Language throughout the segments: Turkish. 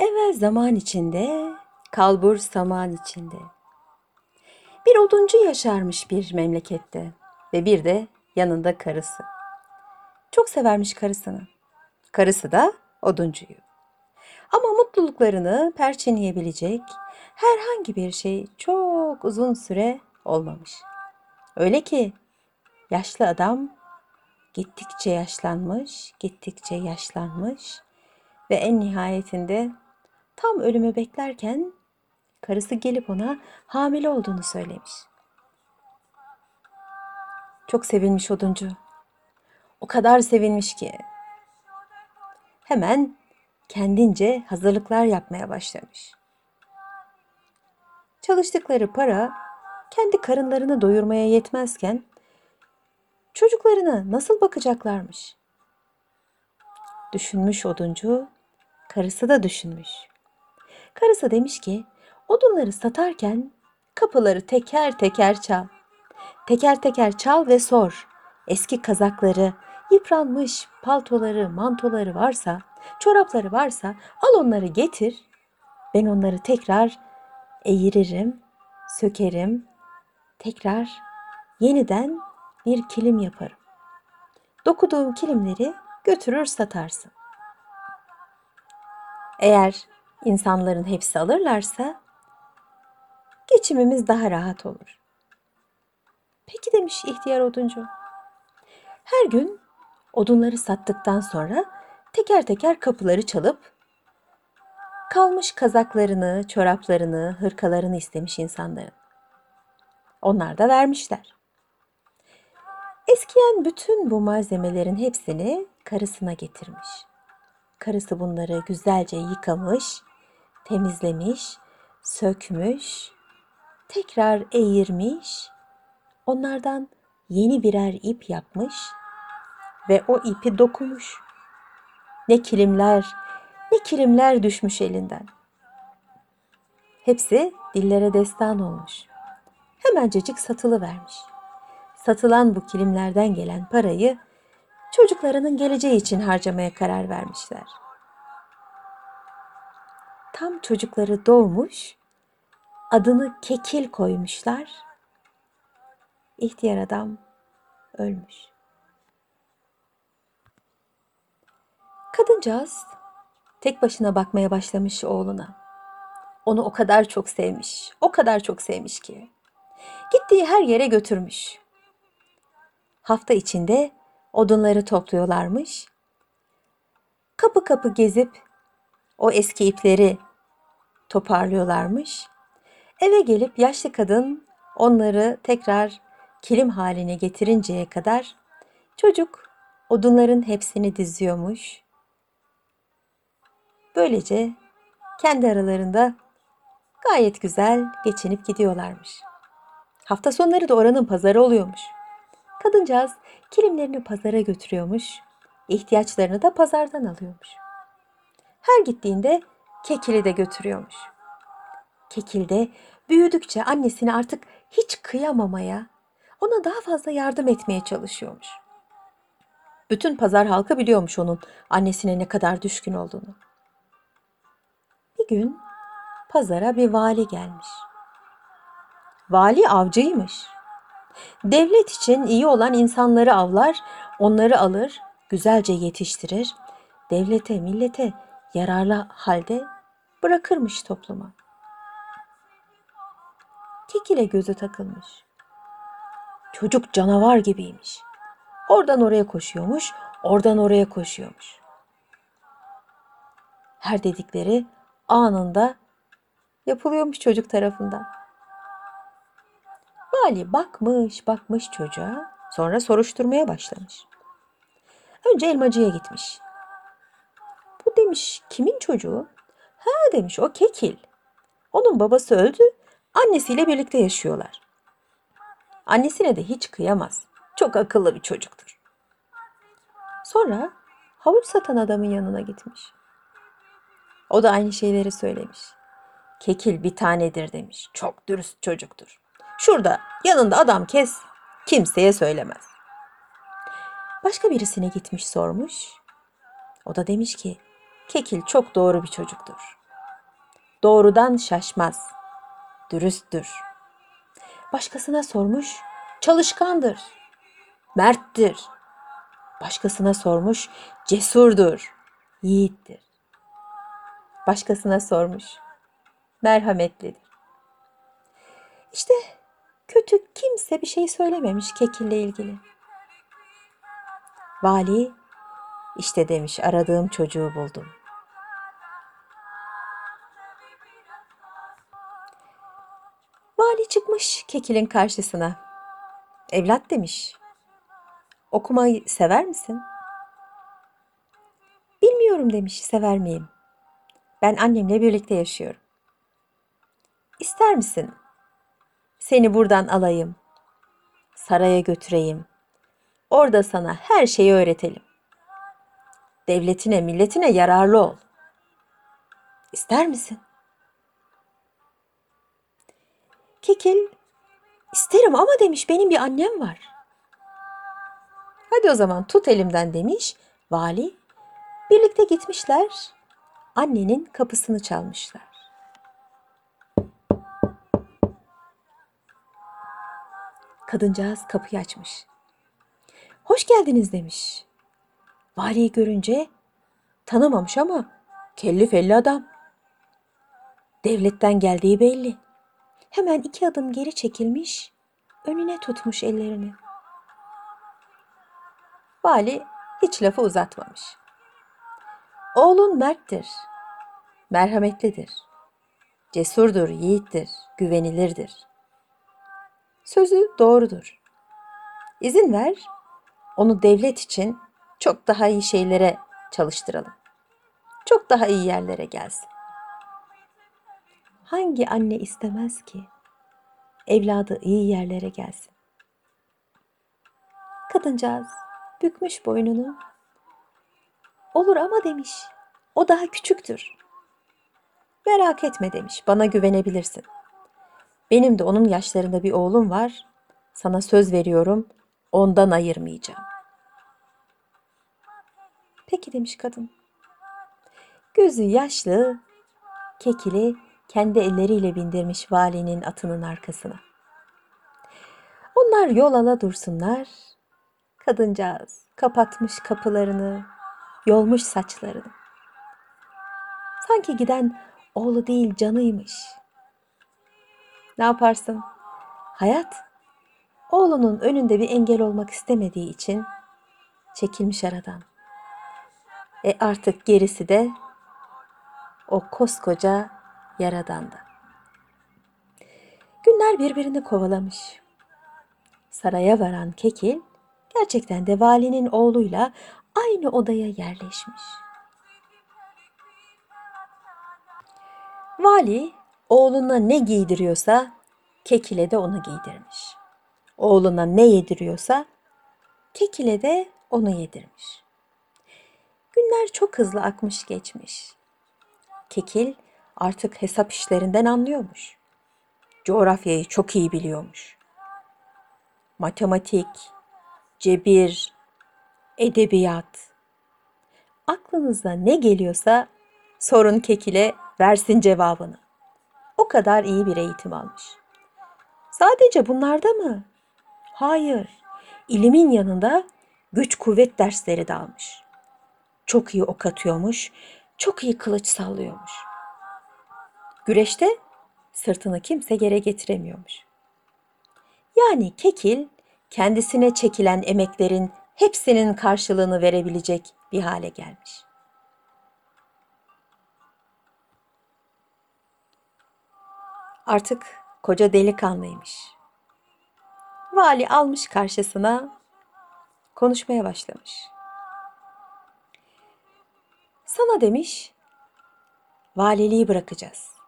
Evvel zaman içinde, kalbur saman içinde. Bir oduncu yaşarmış bir memlekette ve bir de yanında karısı. Çok severmiş karısını. Karısı da oduncuyu. Ama mutluluklarını perçinleyebilecek herhangi bir şey çok uzun süre olmamış. Öyle ki yaşlı adam gittikçe yaşlanmış, gittikçe yaşlanmış ve en nihayetinde tam ölümü beklerken karısı gelip ona hamile olduğunu söylemiş. Çok sevinmiş oduncu. O kadar sevinmiş ki hemen kendince hazırlıklar yapmaya başlamış. Çalıştıkları para kendi karınlarını doyurmaya yetmezken çocuklarına nasıl bakacaklarmış? Düşünmüş oduncu, karısı da düşünmüş. Karısı demiş ki, odunları satarken kapıları teker teker çal. Teker teker çal ve sor. Eski kazakları, yıpranmış paltoları, mantoları varsa, çorapları varsa al onları getir. Ben onları tekrar eğiririm, sökerim, tekrar yeniden bir kilim yaparım. Dokuduğum kilimleri götürür satarsın. Eğer insanların hepsi alırlarsa geçimimiz daha rahat olur. Peki demiş ihtiyar oduncu. Her gün odunları sattıktan sonra teker teker kapıları çalıp kalmış kazaklarını, çoraplarını, hırkalarını istemiş insanların. Onlar da vermişler. Eskiyen bütün bu malzemelerin hepsini karısına getirmiş. Karısı bunları güzelce yıkamış, temizlemiş, sökmüş, tekrar eğirmiş, onlardan yeni birer ip yapmış ve o ipi dokumuş. Ne kilimler, ne kilimler düşmüş elinden. Hepsi dillere destan olmuş. Hemencecik satılı vermiş. Satılan bu kilimlerden gelen parayı çocuklarının geleceği için harcamaya karar vermişler. Tam çocukları doğmuş, adını Kekil koymuşlar. İhtiyar adam ölmüş. Kadıncağız tek başına bakmaya başlamış oğluna. Onu o kadar çok sevmiş, o kadar çok sevmiş ki. Gittiği her yere götürmüş. Hafta içinde odunları topluyorlarmış. Kapı kapı gezip o eski ipleri toparlıyorlarmış. Eve gelip yaşlı kadın onları tekrar kilim haline getirinceye kadar çocuk odunların hepsini diziyormuş. Böylece kendi aralarında gayet güzel geçinip gidiyorlarmış. Hafta sonları da oranın pazarı oluyormuş. Kadıncağız kilimlerini pazara götürüyormuş, ihtiyaçlarını da pazardan alıyormuş. Her gittiğinde kekili de götürüyormuş. Kekil de büyüdükçe annesini artık hiç kıyamamaya, ona daha fazla yardım etmeye çalışıyormuş. Bütün pazar halkı biliyormuş onun annesine ne kadar düşkün olduğunu. Bir gün pazara bir vali gelmiş. Vali avcıymış. Devlet için iyi olan insanları avlar, onları alır, güzelce yetiştirir, devlete, millete yararlı halde bırakırmış topluma. Kekile gözü takılmış. Çocuk canavar gibiymiş. Oradan oraya koşuyormuş, oradan oraya koşuyormuş. Her dedikleri anında yapılıyormuş çocuk tarafından. Vali bakmış bakmış çocuğa sonra soruşturmaya başlamış. Önce elmacıya gitmiş. Bu demiş kimin çocuğu? Ha demiş o Kekil. Onun babası öldü annesiyle birlikte yaşıyorlar. Annesine de hiç kıyamaz. Çok akıllı bir çocuktur. Sonra havuç satan adamın yanına gitmiş. O da aynı şeyleri söylemiş. Kekil bir tanedir demiş. Çok dürüst çocuktur. Şurada yanında adam kes, kimseye söylemez. Başka birisine gitmiş sormuş. O da demiş ki, Kekil çok doğru bir çocuktur. doğrudan şaşmaz. Dürüsttür. Başkasına sormuş, çalışkandır. Merttir. Başkasına sormuş, cesurdur. Yiğittir. Başkasına sormuş, merhametlidir. İşte kötü kimse bir şey söylememiş Kekil'le ilgili. Vali işte demiş aradığım çocuğu buldum. Vali çıkmış Kekil'in karşısına. Evlat demiş. Okumayı sever misin? Bilmiyorum demiş, sever miyim? Ben annemle birlikte yaşıyorum. İster misin? Seni buradan alayım. Saraya götüreyim. Orada sana her şeyi öğretelim. Devletine, milletine yararlı ol. İster misin? Kekil, isterim ama demiş benim bir annem var. Hadi o zaman tut elimden demiş vali. Birlikte gitmişler. Annenin kapısını çalmışlar. Kadıncağız kapıyı açmış. Hoş geldiniz demiş. Valiyi görünce tanımamış ama kelli felli adam. Devletten geldiği belli. Hemen iki adım geri çekilmiş, önüne tutmuş ellerini. Vali hiç lafı uzatmamış. Oğlun merttir, merhametlidir, cesurdur, yiğittir, güvenilirdir. Sözü doğrudur. İzin ver, onu devlet için çok daha iyi şeylere çalıştıralım. Çok daha iyi yerlere gelsin. Hangi anne istemez ki evladı iyi yerlere gelsin? Kadıncağız bükmüş boynunu. Olur ama demiş, o daha küçüktür. Merak etme demiş, bana güvenebilirsin. Benim de onun yaşlarında bir oğlum var. Sana söz veriyorum, ondan ayırmayacağım. Peki demiş kadın. Gözü yaşlı, kekili kendi elleriyle bindirmiş valinin atının arkasına. Onlar yol ala dursunlar. Kadıncağız kapatmış kapılarını, yolmuş saçlarını. Sanki giden oğlu değil canıymış. Ne yaparsın? Hayat oğlunun önünde bir engel olmak istemediği için çekilmiş aradan. E artık gerisi de o koskoca yaradandı. Günler birbirini kovalamış. Saraya varan Kekil gerçekten de valinin oğluyla aynı odaya yerleşmiş. Vali oğluna ne giydiriyorsa Kekil'e de onu giydirmiş. Oğluna ne yediriyorsa Kekil'e de onu yedirmiş. Günler çok hızlı akmış geçmiş. Kekil artık hesap işlerinden anlıyormuş. Coğrafyayı çok iyi biliyormuş. Matematik, cebir, edebiyat. Aklınıza ne geliyorsa sorun Kekil'e versin cevabını. O kadar iyi bir eğitim almış. Sadece bunlarda mı? Hayır. İlimin yanında güç kuvvet dersleri de almış. Çok iyi ok atıyormuş, çok iyi kılıç sallıyormuş. Güreşte sırtını kimse yere getiremiyormuş. Yani Kekil kendisine çekilen emeklerin hepsinin karşılığını verebilecek bir hale gelmiş. Artık koca delikanlıymış. Vali almış karşısına konuşmaya başlamış. Sana demiş, valiliği bırakacağız.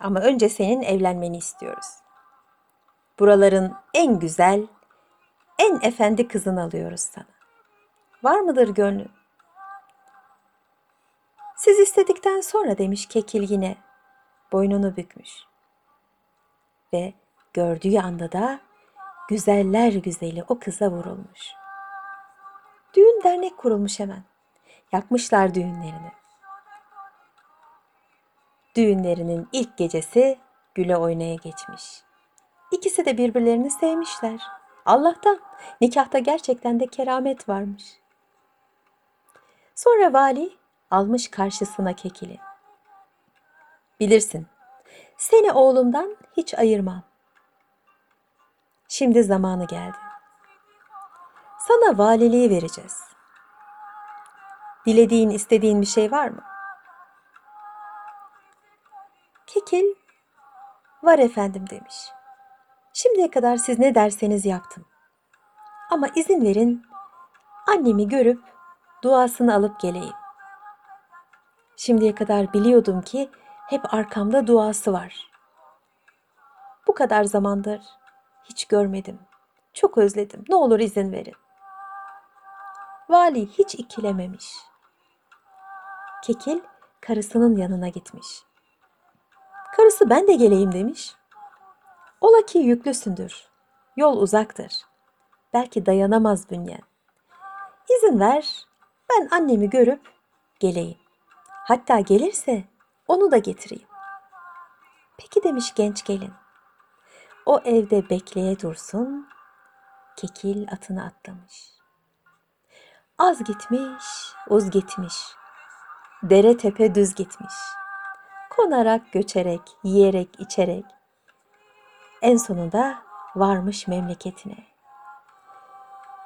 Ama önce senin evlenmeni istiyoruz. Buraların en güzel, en efendi kızını alıyoruz sana. Var mıdır gönlün? Siz istedikten sonra demiş Kekil yine boynunu bükmüş. Ve gördüğü anda da güzeller güzeli o kıza vurulmuş. Düğün dernek kurulmuş hemen. Yapmışlar düğünlerini. Düğünlerinin ilk gecesi güle oynaya geçmiş. İkisi de birbirlerini sevmişler. Allah'tan nikahta gerçekten de keramet varmış. Sonra vali almış karşısına kekili. Bilirsin, seni oğlumdan hiç ayırmam. Şimdi zamanı geldi. Sana valiliği vereceğiz. Dilediğin, istediğin bir şey var mı? Kekil, var efendim demiş. Şimdiye kadar siz ne derseniz yaptım. Ama izin verin, annemi görüp duasını alıp geleyim. Şimdiye kadar biliyordum ki hep arkamda duası var. Bu kadar zamandır hiç görmedim. Çok özledim. Ne olur izin verin. Vali hiç ikilememiş. Kekil karısının yanına gitmiş. Karısı ben de geleyim demiş. Ola ki yüklüsündür. Yol uzaktır. Belki dayanamaz bünyen. İzin ver, ben annemi görüp geleyim. Hatta gelirse onu da getireyim. Peki demiş genç gelin. O evde bekleye dursun. Kekil atını atlamış. Az gitmiş, uz gitmiş. Dere tepe düz gitmiş. Konarak, göçerek, yiyerek, içerek. En sonunda varmış memleketine.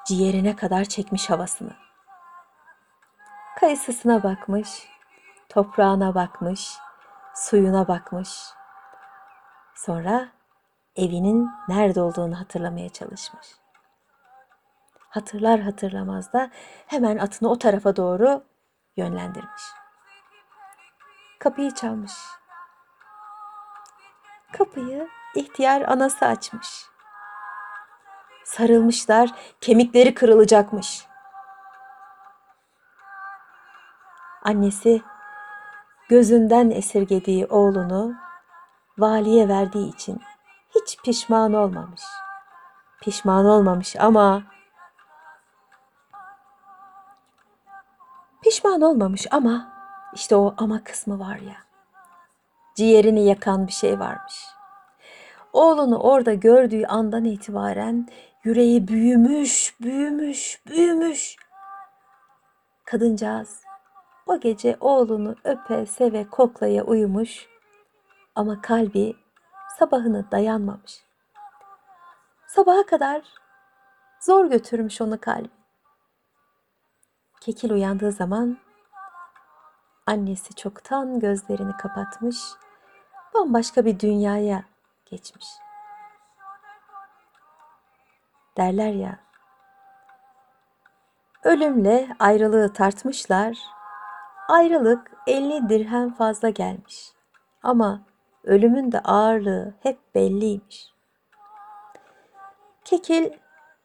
Ciğerine kadar çekmiş havasını. Kayısısına bakmış, toprağına bakmış, suyuna bakmış. Sonra evinin nerede olduğunu hatırlamaya çalışmış. Hatırlar hatırlamaz da hemen atını o tarafa doğru yönlendirmiş. Kapıyı çalmış. Kapıyı ihtiyar anası açmış. Sarılmışlar, kemikleri kırılacakmış. Annesi gözünden esirgediği oğlunu valiye verdiği için hiç pişman olmamış. Pişman olmamış ama pişman olmamış ama işte o ama kısmı var ya. Ciğerini yakan bir şey varmış. Oğlunu orada gördüğü andan itibaren yüreği büyümüş, büyümüş, büyümüş. Kadıncağız o gece oğlunu öpe, seve, koklaya uyumuş ama kalbi sabahını dayanmamış. Sabaha kadar zor götürmüş onu kalbi. Kekil uyandığı zaman annesi çoktan gözlerini kapatmış, bambaşka bir dünyaya geçmiş. Derler ya, ölümle ayrılığı tartmışlar, ayrılık 50 dirhem fazla gelmiş. Ama ölümün de ağırlığı hep belliymiş. Kekil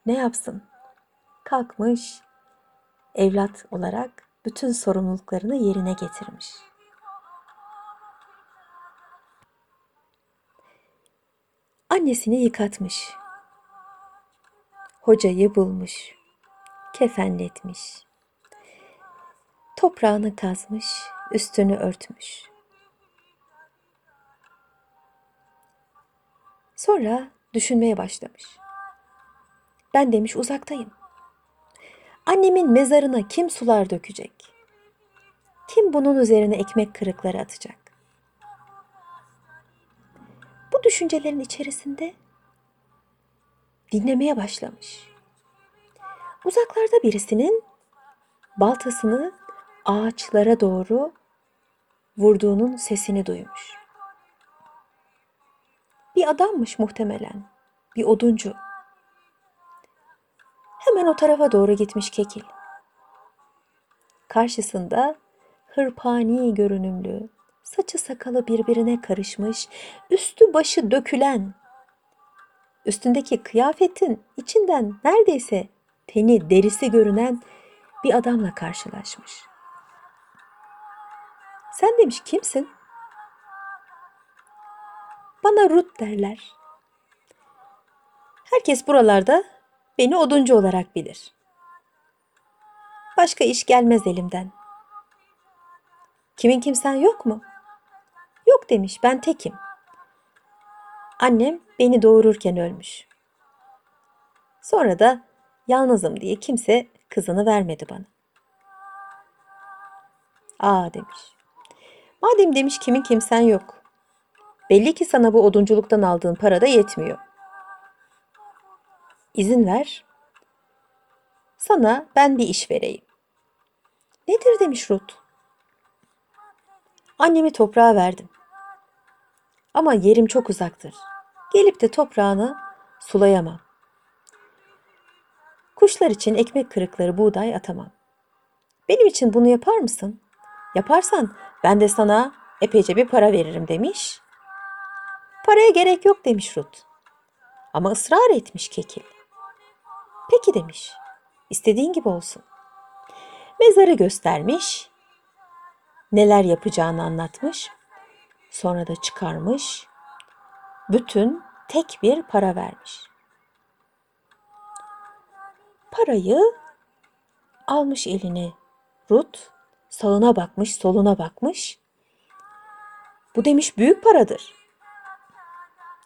ne yapsın? Kalkmış, evlat olarak bütün sorumluluklarını yerine getirmiş. Annesini yıkatmış. Hocayı bulmuş. Kefenletmiş. Toprağını kazmış, üstünü örtmüş. Sonra düşünmeye başlamış. Ben demiş uzaktayım. Annemin mezarına kim sular dökecek? Kim bunun üzerine ekmek kırıkları atacak? Bu düşüncelerin içerisinde dinlemeye başlamış. Uzaklarda birisinin baltasını ağaçlara doğru vurduğunun sesini duymuş. Bir adammış muhtemelen, bir oduncu. Hemen o tarafa doğru gitmiş Kekil. Karşısında hırpani görünümlü, saçı sakalı birbirine karışmış, üstü başı dökülen, üstündeki kıyafetin içinden neredeyse teni derisi görünen bir adamla karşılaşmış. Sen demiş kimsin? Bana Rut derler. Herkes buralarda beni oduncu olarak bilir. Başka iş gelmez elimden. Kimin kimsen yok mu? Yok demiş ben tekim. Annem beni doğururken ölmüş. Sonra da yalnızım diye kimse kızını vermedi bana. Aa demiş. Madem demiş kimin kimsen yok. Belli ki sana bu odunculuktan aldığın para da yetmiyor. İzin ver. Sana ben bir iş vereyim. Nedir demiş Ruth. Annemi toprağa verdim. Ama yerim çok uzaktır. Gelip de toprağını sulayamam. Kuşlar için ekmek kırıkları buğday atamam. Benim için bunu yapar mısın? Yaparsan ben de sana epeyce bir para veririm demiş. Paraya gerek yok demiş Ruth. Ama ısrar etmiş Kekil. Peki demiş. İstediğin gibi olsun. Mezarı göstermiş. Neler yapacağını anlatmış. Sonra da çıkarmış. Bütün tek bir para vermiş. Parayı almış eline Ruth. Sağına bakmış, soluna bakmış. Bu demiş büyük paradır.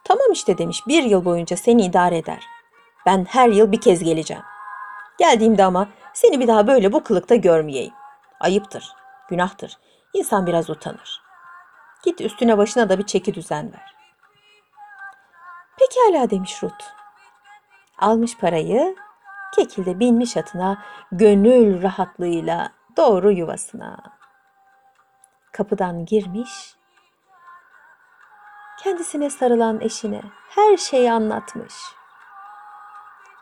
Tamam işte demiş bir yıl boyunca seni idare eder. Ben her yıl bir kez geleceğim. Geldiğimde ama seni bir daha böyle bu kılıkta görmeyeyim. Ayıptır, günahtır. İnsan biraz utanır. Git üstüne başına da bir çeki düzen ver. Pekala demiş Ruth. Almış parayı, kekilde binmiş atına gönül rahatlığıyla doğru yuvasına. Kapıdan girmiş, kendisine sarılan eşine her şeyi anlatmış.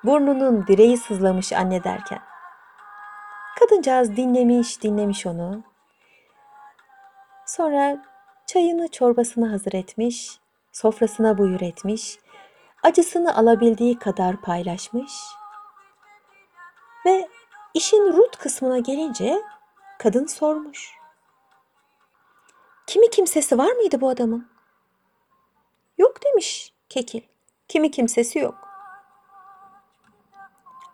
Burnunun direği sızlamış anne derken. Kadıncağız dinlemiş, dinlemiş onu. Sonra çayını, çorbasını hazır etmiş, sofrasına buyur etmiş, acısını alabildiği kadar paylaşmış. Ve işin Rut kısmına gelince kadın sormuş. Kimi kimsesi var mıydı bu adamın? Yok demiş Kekil. Kimi kimsesi yok.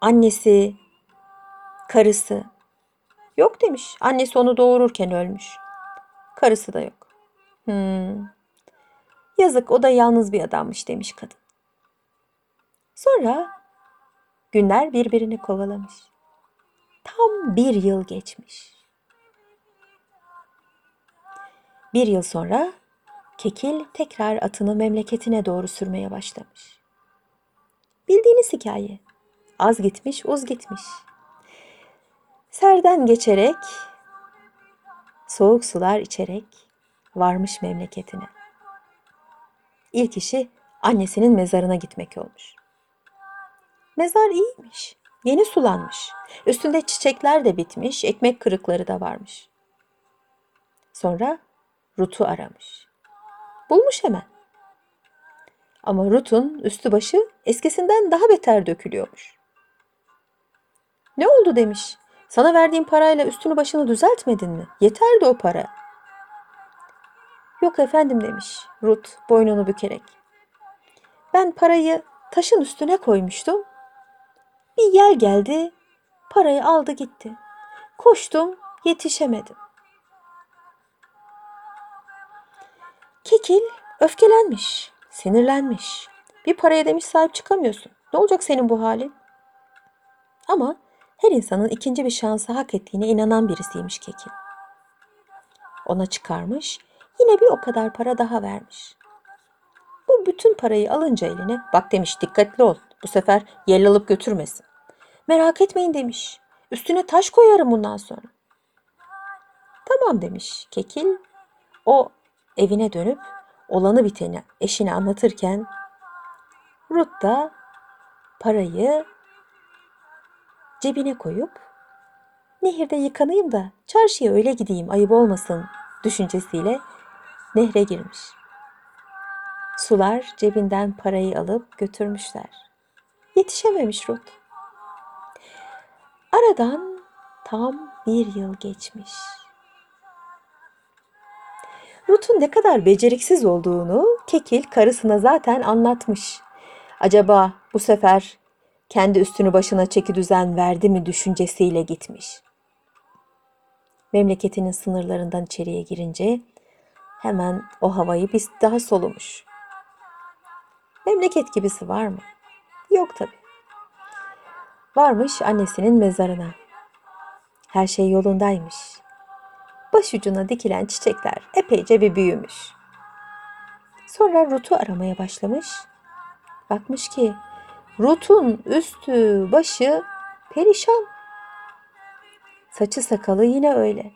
Annesi, karısı. Yok demiş. Annesi onu doğururken ölmüş. Karısı da yok. Hmm. Yazık o da yalnız bir adammış demiş kadın. Sonra günler birbirini kovalamış. Tam bir yıl geçmiş. Bir yıl sonra Kekil tekrar atını memleketine doğru sürmeye başlamış. Bildiğiniz hikaye. Az gitmiş, uz gitmiş. Serden geçerek, soğuk sular içerek varmış memleketine. İlk işi annesinin mezarına gitmek olmuş. Mezar iyiymiş. Yeni sulanmış. Üstünde çiçekler de bitmiş, ekmek kırıkları da varmış. Sonra Rut'u aramış. Bulmuş hemen. Ama Rut'un üstü başı eskisinden daha beter dökülüyormuş. Ne oldu demiş. Sana verdiğim parayla üstünü başını düzeltmedin mi? Yeterdi o para. Yok efendim demiş Ruth boynunu bükerek. Ben parayı taşın üstüne koymuştum. Bir yel geldi, parayı aldı gitti. Koştum, yetişemedim. Kekil öfkelenmiş, sinirlenmiş. Bir paraya demiş sahip çıkamıyorsun. Ne olacak senin bu halin? Ama her insanın ikinci bir şansı hak ettiğine inanan birisiymiş Kekil. Ona çıkarmış, yine bir o kadar para daha vermiş. Bu bütün parayı alınca eline, bak demiş dikkatli ol, bu sefer yel alıp götürmesin. Merak etmeyin demiş, üstüne taş koyarım bundan sonra. Tamam demiş Kekil, o evine dönüp olanı biteni eşine anlatırken Ruth da parayı cebine koyup nehirde yıkanayım da çarşıya öyle gideyim ayıp olmasın düşüncesiyle nehre girmiş. Sular cebinden parayı alıp götürmüşler. Yetişememiş Ruth. Aradan tam bir yıl geçmiş. Ruth'un ne kadar beceriksiz olduğunu Kekil karısına zaten anlatmış. Acaba bu sefer kendi üstünü başına çeki düzen verdi mi düşüncesiyle gitmiş. Memleketinin sınırlarından içeriye girince hemen o havayı bir daha solumuş. Memleket gibisi var mı? Yok tabi. Varmış annesinin mezarına. Her şey yolundaymış. Başucuna dikilen çiçekler epeyce bir büyümüş. Sonra Rut'u aramaya başlamış. Bakmış ki Rut'un üstü başı perişan. Saçı sakalı yine öyle.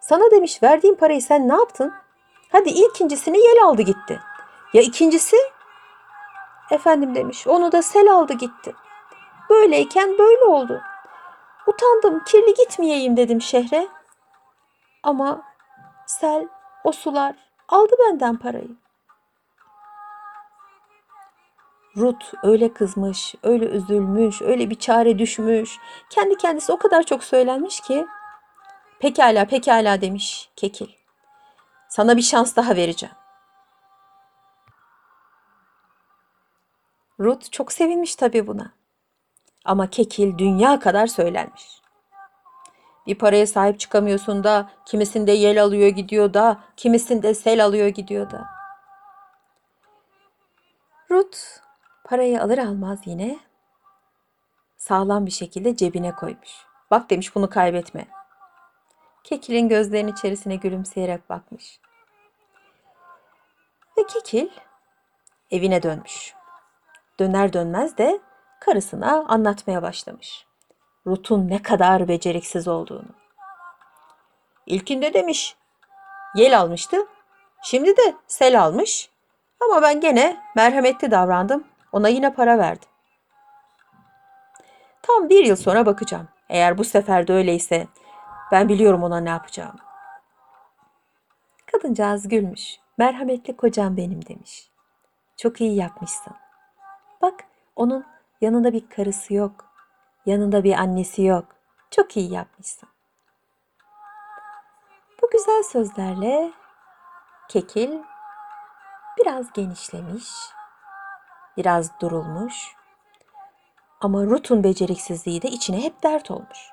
Sana demiş verdiğim parayı sen ne yaptın? Hadi ilkincisini yel aldı gitti. Ya ikincisi? Efendim demiş onu da sel aldı gitti. Böyleyken böyle oldu. Utandım kirli gitmeyeyim dedim şehre. Ama sel o sular aldı benden parayı. Rut öyle kızmış, öyle üzülmüş, öyle bir çare düşmüş. Kendi kendisi o kadar çok söylenmiş ki. Pekala, pekala demiş Kekil. Sana bir şans daha vereceğim. Rut çok sevinmiş tabii buna. Ama Kekil dünya kadar söylenmiş. Bir paraya sahip çıkamıyorsun da, kimisinde yel alıyor gidiyor da, kimisinde sel alıyor gidiyor da. Rut parayı alır almaz yine sağlam bir şekilde cebine koymuş. Bak demiş bunu kaybetme. Kekil'in gözlerinin içerisine gülümseyerek bakmış. Ve Kekil evine dönmüş. Döner dönmez de karısına anlatmaya başlamış. Rut'un ne kadar beceriksiz olduğunu. İlkinde demiş yel almıştı. Şimdi de sel almış. Ama ben gene merhametli davrandım. Ona yine para verdim. Tam bir yıl sonra bakacağım. Eğer bu sefer de öyleyse ben biliyorum ona ne yapacağım. Kadıncağız gülmüş. Merhametli kocam benim demiş. Çok iyi yapmışsın. Bak onun yanında bir karısı yok. Yanında bir annesi yok. Çok iyi yapmışsın. Bu güzel sözlerle Kekil biraz genişlemiş, biraz durulmuş. Ama Rut'un beceriksizliği de içine hep dert olmuş.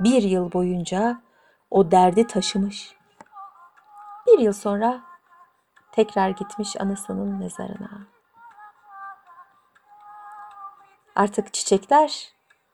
Bir yıl boyunca o derdi taşımış. Bir yıl sonra tekrar gitmiş anasının mezarına. Artık çiçekler